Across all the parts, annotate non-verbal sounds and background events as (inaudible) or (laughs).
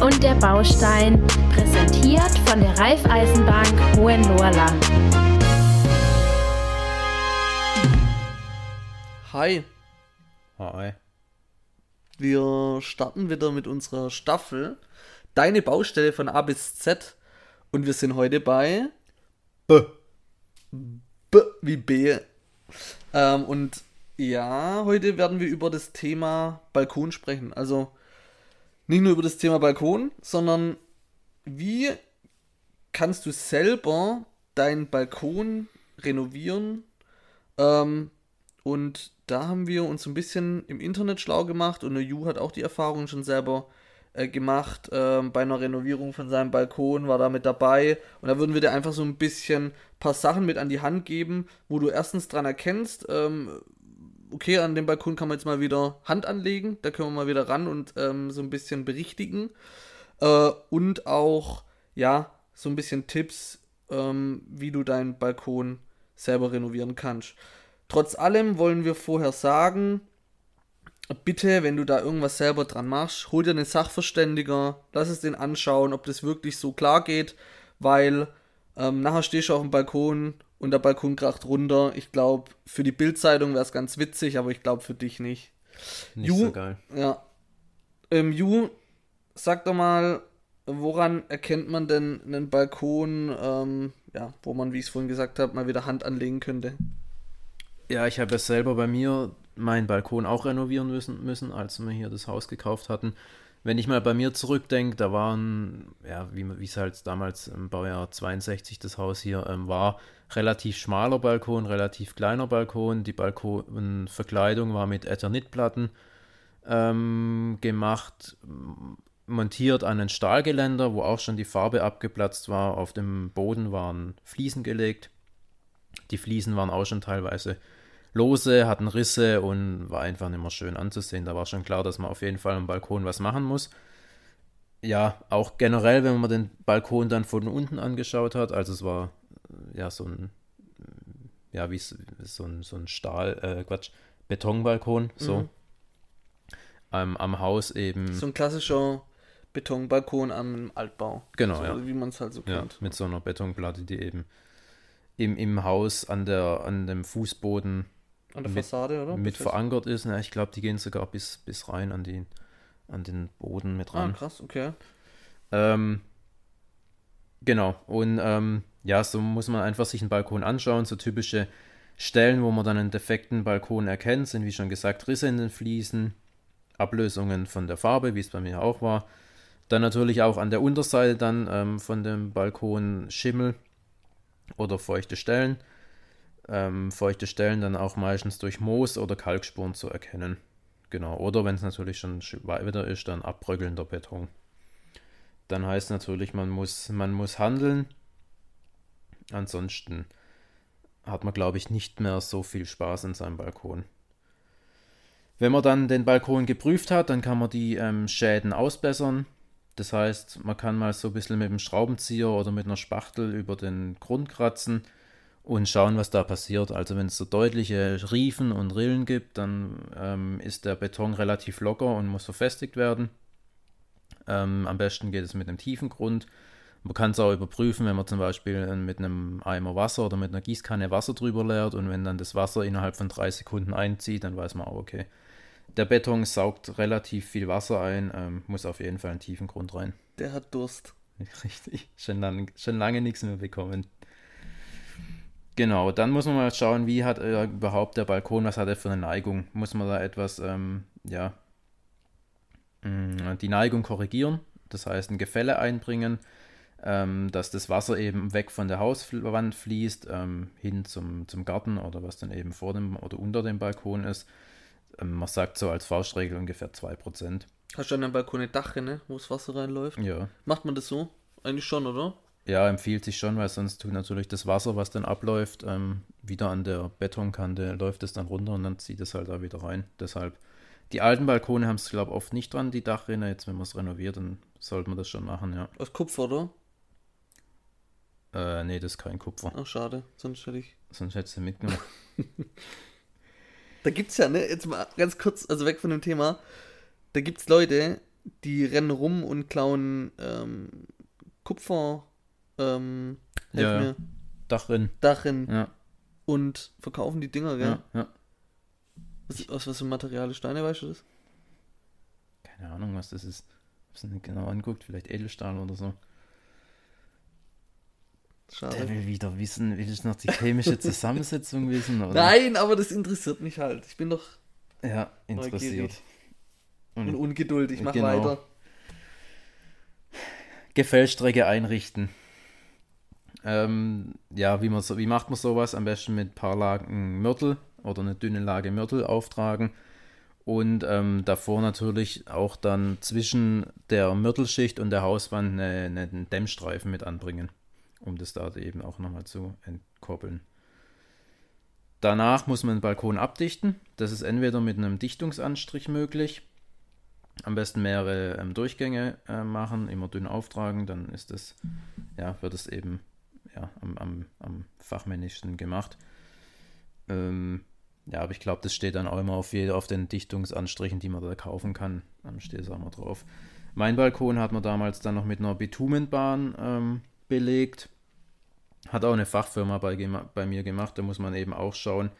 Und der Baustein, präsentiert von der Raiffeisenbank Hohenlohrland. Hi, Hi. wir starten wieder mit unserer Staffel Deine Baustelle von A bis Z und wir sind heute bei B. B wie B. Ähm, und ja, heute werden wir über das Thema Balkon sprechen. Also nicht nur über das Thema Balkon, sondern wie kannst du selber deinen Balkon renovieren? Ähm, und da haben wir uns ein bisschen im Internet schlau gemacht und der Ju hat auch die Erfahrung schon selber äh, gemacht. Ähm, bei einer Renovierung von seinem Balkon war da mit dabei. Und da würden wir dir einfach so ein bisschen ein paar Sachen mit an die Hand geben, wo du erstens dran erkennst, ähm, okay, an dem Balkon kann man jetzt mal wieder Hand anlegen, da können wir mal wieder ran und ähm, so ein bisschen berichtigen. Äh, und auch, ja, so ein bisschen Tipps, ähm, wie du deinen Balkon selber renovieren kannst. Trotz allem wollen wir vorher sagen, bitte, wenn du da irgendwas selber dran machst, hol dir einen Sachverständiger, lass es den anschauen, ob das wirklich so klar geht, weil ähm, nachher stehst du auf dem Balkon und der Balkon kracht runter. Ich glaube, für die Bildzeitung wäre es ganz witzig, aber ich glaube für dich nicht. Nicht Ju- so geil. Ja. Ähm, Ju, sag doch mal, woran erkennt man denn einen Balkon, ähm, ja, wo man, wie ich es vorhin gesagt habe, mal wieder Hand anlegen könnte? Ja, ich habe ja selber bei mir meinen Balkon auch renovieren müssen, müssen, als wir hier das Haus gekauft hatten. Wenn ich mal bei mir zurückdenke, da waren, ja, wie es halt damals im Baujahr 62 das Haus hier ähm, war, relativ schmaler Balkon, relativ kleiner Balkon. Die Balkonverkleidung war mit Eternitplatten ähm, gemacht, montiert an ein Stahlgeländer, wo auch schon die Farbe abgeplatzt war. Auf dem Boden waren Fliesen gelegt. Die Fliesen waren auch schon teilweise lose, hatten Risse und war einfach nicht mehr schön anzusehen. Da war schon klar, dass man auf jeden Fall am Balkon was machen muss. Ja, auch generell, wenn man den Balkon dann von unten angeschaut hat, also es war äh, ja so ein, ja, wie so ein, so ein Stahl, äh, Quatsch, Betonbalkon, so. Mhm. Ähm, am Haus eben, So ein klassischer Betonbalkon am Altbau. Genau, so, ja. Wie man es halt so ja, kennt. mit so einer Betonplatte, die eben im, im Haus an der, an dem Fußboden An der mit- Fassade, oder? mit verankert ist. Na, ich glaube, die gehen sogar bis, bis rein an, die, an den Boden mit Ah, ran. krass, okay. ähm, genau. Und ähm, ja, so muss man einfach sich einen Balkon anschauen. So typische Stellen, wo man dann einen defekten Balkon erkennt, sind wie schon gesagt Risse in den Fliesen, Ablösungen von der Farbe, wie es bei mir auch war. Dann natürlich auch an der Unterseite dann ähm, von dem Balkon Schimmel oder feuchte Stellen. Ähm, feuchte Stellen dann auch meistens durch Moos oder Kalkspuren zu erkennen. Genau. Oder wenn es natürlich schon sch- weiter ist, dann abbröckelnder Beton. Dann heißt natürlich, man muss, man muss handeln. Ansonsten hat man, glaube ich, nicht mehr so viel Spaß in seinem Balkon. Wenn man dann den Balkon geprüft hat, dann kann man die ähm, Schäden ausbessern. Das heißt, man kann mal so ein bisschen mit dem Schraubenzieher oder mit einer Spachtel über den Grund kratzen und schauen, was da passiert. Also wenn es so deutliche Riefen und Rillen gibt, dann ähm, ist der Beton relativ locker und muss verfestigt werden. Ähm, am besten geht es mit einem tiefen Grund. Man kann es auch überprüfen, wenn man zum Beispiel äh, mit einem Eimer Wasser oder mit einer Gießkanne Wasser drüber leert und wenn dann das Wasser innerhalb von drei Sekunden einzieht, dann weiß man auch, okay, der Beton saugt relativ viel Wasser ein, ähm, muss auf jeden Fall einen tiefen Grund rein. Der hat Durst. (laughs) Richtig, schon lange, schon lange nichts mehr bekommen. Genau, dann muss man mal schauen, wie hat er überhaupt der Balkon, was hat er für eine Neigung? Muss man da etwas, ähm, ja, mh, die Neigung korrigieren, das heißt ein Gefälle einbringen, ähm, dass das Wasser eben weg von der Hauswand fließt, ähm, hin zum, zum Garten oder was dann eben vor dem oder unter dem Balkon ist. Ähm, man sagt so als Faustregel ungefähr 2%. Hast du an deinem Balkon eine Dachrinne, wo das Wasser reinläuft? Ja. Macht man das so? Eigentlich schon, oder? Ja, empfiehlt sich schon, weil sonst tut natürlich das Wasser, was dann abläuft, ähm, wieder an der Betonkante, läuft es dann runter und dann zieht es halt da wieder rein. Deshalb, die alten Balkone haben es, glaube ich, oft nicht dran, die Dachrinne. Jetzt, wenn man es renoviert, dann sollte man das schon machen, ja. Aus Kupfer, oder? Äh, nee, das ist kein Kupfer. Ach, schade. Sonst hätte ich. Sonst hättest du mitgemacht. (laughs) (laughs) Da gibt's ja, ne, jetzt mal ganz kurz, also weg von dem Thema. Da gibt's Leute, die rennen rum und klauen ähm, Kupfer, ähm, Ja, mir, Dachrin. Darin Ja, und verkaufen die Dinger, gell? ja, ja. Was, aus was für Material Steine, weißt du das? Keine Ahnung, was das ist. Hab's nicht genau anguckt, vielleicht Edelstahl oder so. Der Schade. will wieder wissen, will ich noch die chemische (laughs) Zusammensetzung wissen? Oder? Nein, aber das interessiert mich halt. Ich bin doch Ja, interessiert. und Und ungeduldig. Mach Genau. weiter. Gefällstrecke einrichten. Ähm, ja, wie, man so, wie macht man sowas? Am besten mit ein paar Lagen Mörtel oder eine dünne Lage Mörtel auftragen. Und ähm, davor natürlich auch dann zwischen der Mörtelschicht und der Hauswand eine, eine, einen Dämmstreifen mit anbringen, um das da eben auch nochmal zu entkoppeln. Danach muss man den Balkon abdichten. Das ist entweder mit einem Dichtungsanstrich möglich. Am besten mehrere ähm, Durchgänge äh, machen, immer dünn auftragen, dann ist das, ja, wird es eben ja, am, am, am fachmännischsten gemacht. Ähm, ja, aber ich glaube, das steht dann auch immer auf, jeder, auf den Dichtungsanstrichen, die man da kaufen kann. Am steht es auch mal drauf. Mein Balkon hat man damals dann noch mit einer Bitumenbahn ähm, belegt. Hat auch eine Fachfirma bei, bei mir gemacht. Da muss man eben auch schauen,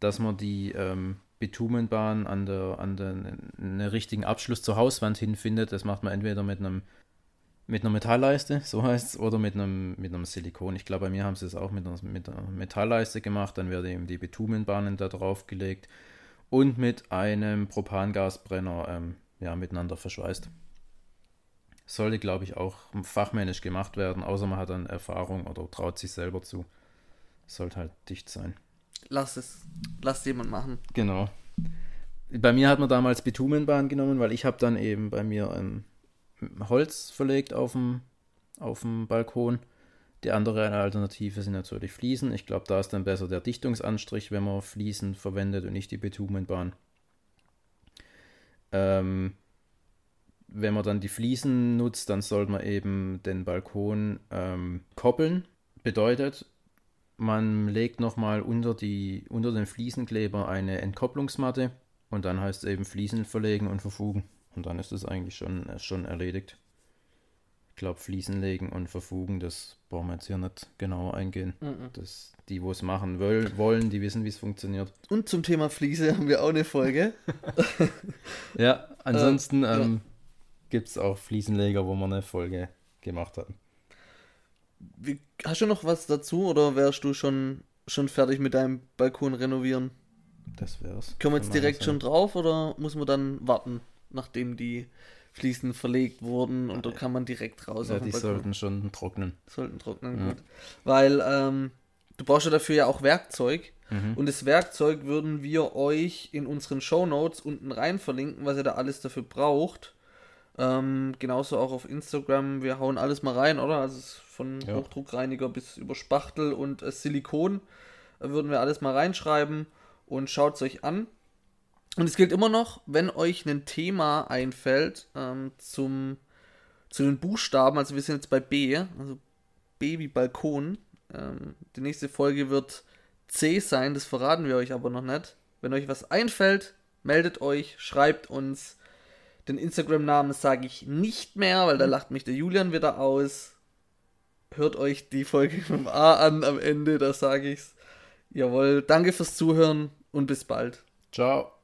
dass man die ähm, Bitumenbahn an der, an der einen richtigen Abschluss zur Hauswand hinfindet. Das macht man entweder mit einem mit einer Metallleiste, so heißt es, oder mit einem, mit einem Silikon. Ich glaube, bei mir haben sie es auch mit einer, mit einer Metallleiste gemacht. Dann werden eben die Bitumenbahnen da drauf gelegt und mit einem Propangasbrenner ähm, ja, miteinander verschweißt. Sollte, glaube ich, auch fachmännisch gemacht werden, außer man hat dann Erfahrung oder traut sich selber zu. Sollte halt dicht sein. Lass es. Lass jemand machen. Genau. Bei mir hat man damals Bitumenbahn genommen, weil ich habe dann eben bei mir ähm, Holz verlegt auf dem, auf dem Balkon. Die andere Alternative sind natürlich Fliesen. Ich glaube, da ist dann besser der Dichtungsanstrich, wenn man Fliesen verwendet und nicht die Bitumenbahn. Ähm, wenn man dann die Fliesen nutzt, dann sollte man eben den Balkon ähm, koppeln. Bedeutet, man legt nochmal unter, unter den Fliesenkleber eine Entkopplungsmatte und dann heißt es eben Fliesen verlegen und verfugen. Und dann ist es eigentlich schon, äh, schon erledigt. Ich glaube, Fliesen legen und verfugen, das brauchen wir jetzt hier nicht genau eingehen. Das, die, wo es machen will, wollen, die wissen, wie es funktioniert. Und zum Thema Fliese haben wir auch eine Folge. (laughs) Ja, ansonsten ja. ähm, gibt es auch Fliesenleger, wo wir eine Folge gemacht haben. Wie, hast du noch was dazu oder wärst du schon, schon fertig mit deinem Balkon renovieren? Das wär's. Können wir jetzt direkt schon drauf oder muss man dann warten, nachdem die Fliesen verlegt wurden und da kann man direkt raus Ja, die sollten schon trocknen. Sollten trocknen, Ja. gut. Weil ähm, du brauchst ja dafür ja auch Werkzeug. Mhm. Und das Werkzeug würden wir euch in unseren Show Notes unten rein verlinken, was ihr da alles dafür braucht. Ähm, genauso auch auf Instagram. Wir hauen alles mal rein, oder? Also von Ja. Hochdruckreiniger bis über Spachtel und äh, Silikon äh, würden wir alles mal reinschreiben und schaut es euch an. Und es gilt immer noch, wenn euch ein Thema einfällt ähm, zum, zu den Buchstaben, also wir sind jetzt bei B, also B wie Balkon. Ähm, die nächste Folge wird C sein, das verraten wir euch aber noch nicht. Wenn euch was einfällt, meldet euch, schreibt uns. Den Instagram-Namen sage ich nicht mehr, weil da lacht mich der Julian wieder aus. Hört euch die Folge (laughs) mit dem A an am Ende, da sage ich's. Jawohl, danke fürs Zuhören und bis bald. Ciao.